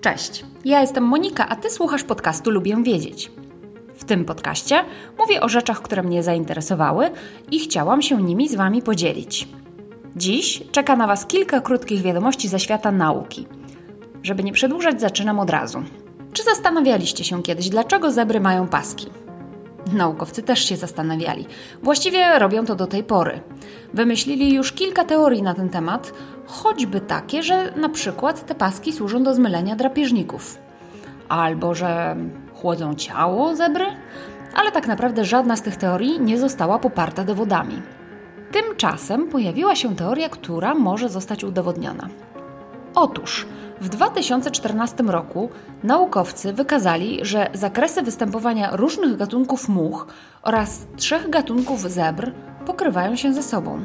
Cześć, ja jestem Monika, a ty słuchasz podcastu Lubię Wiedzieć. W tym podcaście mówię o rzeczach, które mnie zainteresowały i chciałam się nimi z Wami podzielić. Dziś czeka na Was kilka krótkich wiadomości ze świata nauki. Żeby nie przedłużać, zaczynam od razu. Czy zastanawialiście się kiedyś, dlaczego zebry mają paski? Naukowcy też się zastanawiali. Właściwie robią to do tej pory. Wymyślili już kilka teorii na ten temat, choćby takie, że na przykład te paski służą do zmylenia drapieżników. Albo że chłodzą ciało zebry, ale tak naprawdę żadna z tych teorii nie została poparta dowodami. Tymczasem pojawiła się teoria, która może zostać udowodniona. Otóż w 2014 roku naukowcy wykazali, że zakresy występowania różnych gatunków much oraz trzech gatunków zebr pokrywają się ze sobą.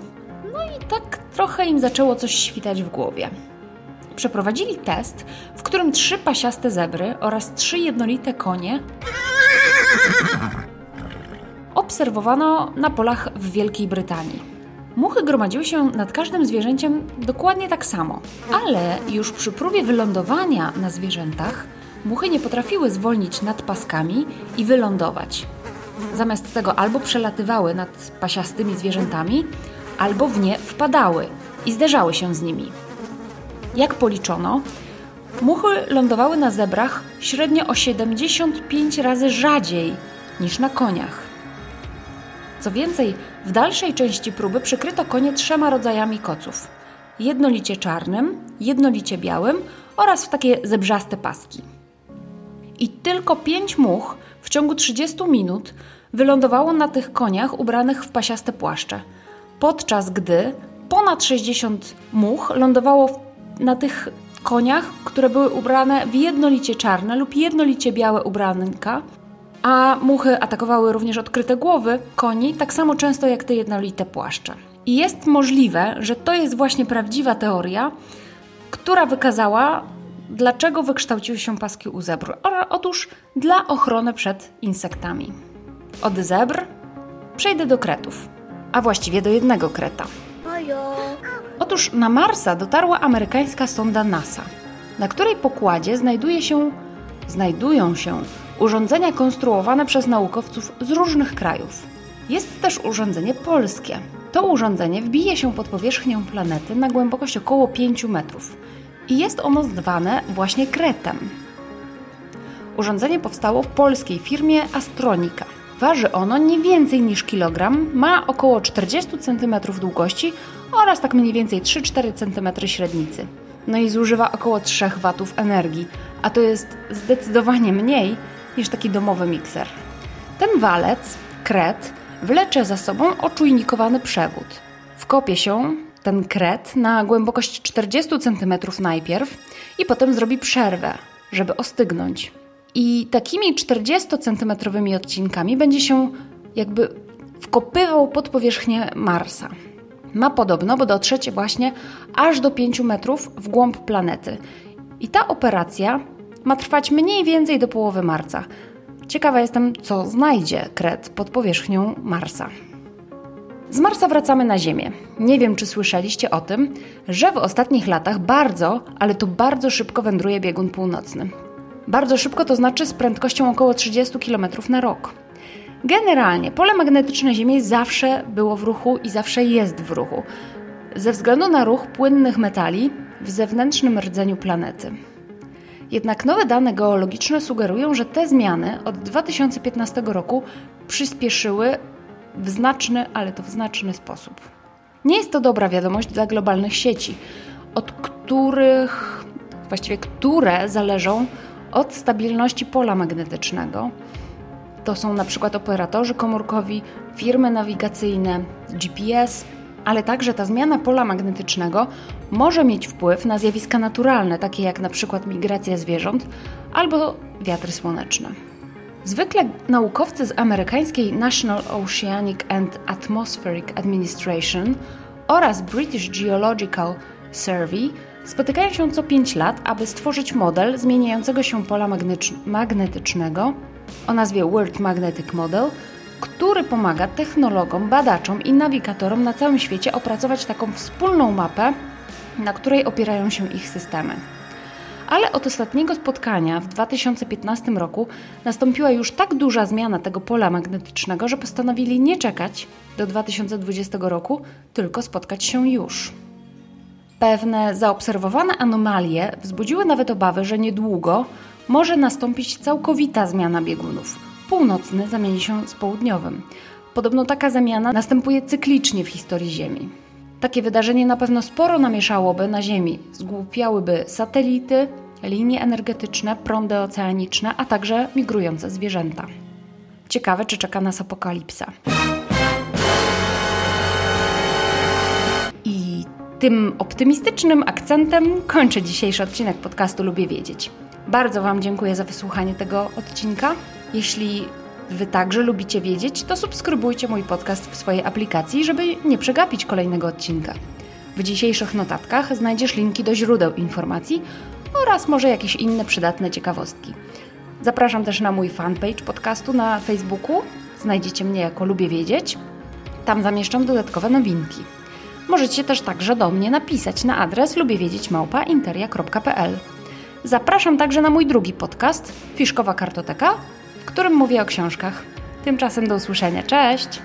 No i tak trochę im zaczęło coś świtać w głowie. Przeprowadzili test, w którym trzy pasiaste zebry oraz trzy jednolite konie obserwowano na polach w Wielkiej Brytanii. Muchy gromadziły się nad każdym zwierzęciem dokładnie tak samo, ale już przy próbie wylądowania na zwierzętach muchy nie potrafiły zwolnić nad paskami i wylądować. Zamiast tego albo przelatywały nad pasiastymi zwierzętami, albo w nie wpadały i zderzały się z nimi. Jak policzono, muchy lądowały na zebrach średnio o 75 razy rzadziej niż na koniach. Co więcej, w dalszej części próby przykryto konie trzema rodzajami koców: jednolicie czarnym, jednolicie białym oraz w takie zebrzaste paski. I tylko pięć much w ciągu 30 minut wylądowało na tych koniach ubranych w pasiaste płaszcze, podczas gdy ponad 60 much lądowało na tych koniach, które były ubrane w jednolicie czarne lub jednolicie białe ubranka, a muchy atakowały również odkryte głowy koni tak samo często jak te jednolite płaszcze. I jest możliwe, że to jest właśnie prawdziwa teoria, która wykazała, dlaczego wykształciły się paski u zebr. Otóż dla ochrony przed insektami. Od zebr przejdę do kretów, a właściwie do jednego kreta. Otóż na Marsa dotarła amerykańska sonda NASA, na której pokładzie znajduje się, znajdują się urządzenia konstruowane przez naukowców z różnych krajów. Jest też urządzenie polskie. To urządzenie wbije się pod powierzchnię planety na głębokość około 5 metrów i jest ono zwane właśnie kretem. Urządzenie powstało w polskiej firmie Astronika. Waży ono nie więcej niż kilogram, ma około 40 cm długości oraz tak mniej więcej 3-4 cm średnicy. No i zużywa około 3 W energii, a to jest zdecydowanie mniej niż taki domowy mikser. Ten walec, kret, wlecze za sobą oczujnikowany przewód. Wkopie się ten kret na głębokość 40 cm najpierw i potem zrobi przerwę, żeby ostygnąć. I takimi 40-centymetrowymi odcinkami będzie się jakby wkopywał pod powierzchnię Marsa. Ma podobno, bo dotrzeć właśnie aż do 5 metrów w głąb planety. I ta operacja ma trwać mniej więcej do połowy marca. Ciekawa jestem, co znajdzie kret pod powierzchnią Marsa. Z Marsa wracamy na Ziemię. Nie wiem, czy słyszeliście o tym, że w ostatnich latach bardzo, ale to bardzo szybko wędruje biegun północny. Bardzo szybko to znaczy z prędkością około 30 km na rok. Generalnie pole magnetyczne Ziemi zawsze było w ruchu i zawsze jest w ruchu, ze względu na ruch płynnych metali w zewnętrznym rdzeniu planety. Jednak nowe dane geologiczne sugerują, że te zmiany od 2015 roku przyspieszyły w znaczny, ale to w znaczny sposób. Nie jest to dobra wiadomość dla globalnych sieci, od których, właściwie które zależą od stabilności pola magnetycznego. To są na przykład operatorzy komórkowi, firmy nawigacyjne, GPS, ale także ta zmiana pola magnetycznego może mieć wpływ na zjawiska naturalne, takie jak przykład migracja zwierząt albo wiatry słoneczne. Zwykle naukowcy z amerykańskiej National Oceanic and Atmospheric Administration oraz British Geological Survey spotykają się co 5 lat, aby stworzyć model zmieniającego się pola magnetycznego o nazwie World Magnetic Model, który pomaga technologom, badaczom i nawigatorom na całym świecie opracować taką wspólną mapę, na której opierają się ich systemy. Ale od ostatniego spotkania w 2015 roku nastąpiła już tak duża zmiana tego pola magnetycznego, że postanowili nie czekać do 2020 roku, tylko spotkać się już. Pewne zaobserwowane anomalie wzbudziły nawet obawy, że niedługo może nastąpić całkowita zmiana biegunów. Północny zamieni się z południowym. Podobno taka zamiana następuje cyklicznie w historii Ziemi. Takie wydarzenie na pewno sporo namieszałoby na Ziemi. Zgłupiałyby satelity, linie energetyczne, prądy oceaniczne, a także migrujące zwierzęta. Ciekawe, czy czeka nas apokalipsa. I tym optymistycznym akcentem kończę dzisiejszy odcinek podcastu Lubię Wiedzieć. Bardzo Wam dziękuję za wysłuchanie tego odcinka. Jeśli Wy także lubicie wiedzieć, to subskrybujcie mój podcast w swojej aplikacji, żeby nie przegapić kolejnego odcinka. W dzisiejszych notatkach znajdziesz linki do źródeł informacji oraz może jakieś inne przydatne ciekawostki. Zapraszam też na mój fanpage podcastu na Facebooku. Znajdziecie mnie jako Lubię Wiedzieć. Tam zamieszczam dodatkowe nowinki. Możecie też także do mnie napisać na adres lubiewiedzieć.interia.pl. Zapraszam także na mój drugi podcast, Fiszkowa Kartoteka, którym mówię o książkach. Tymczasem do usłyszenia. Cześć!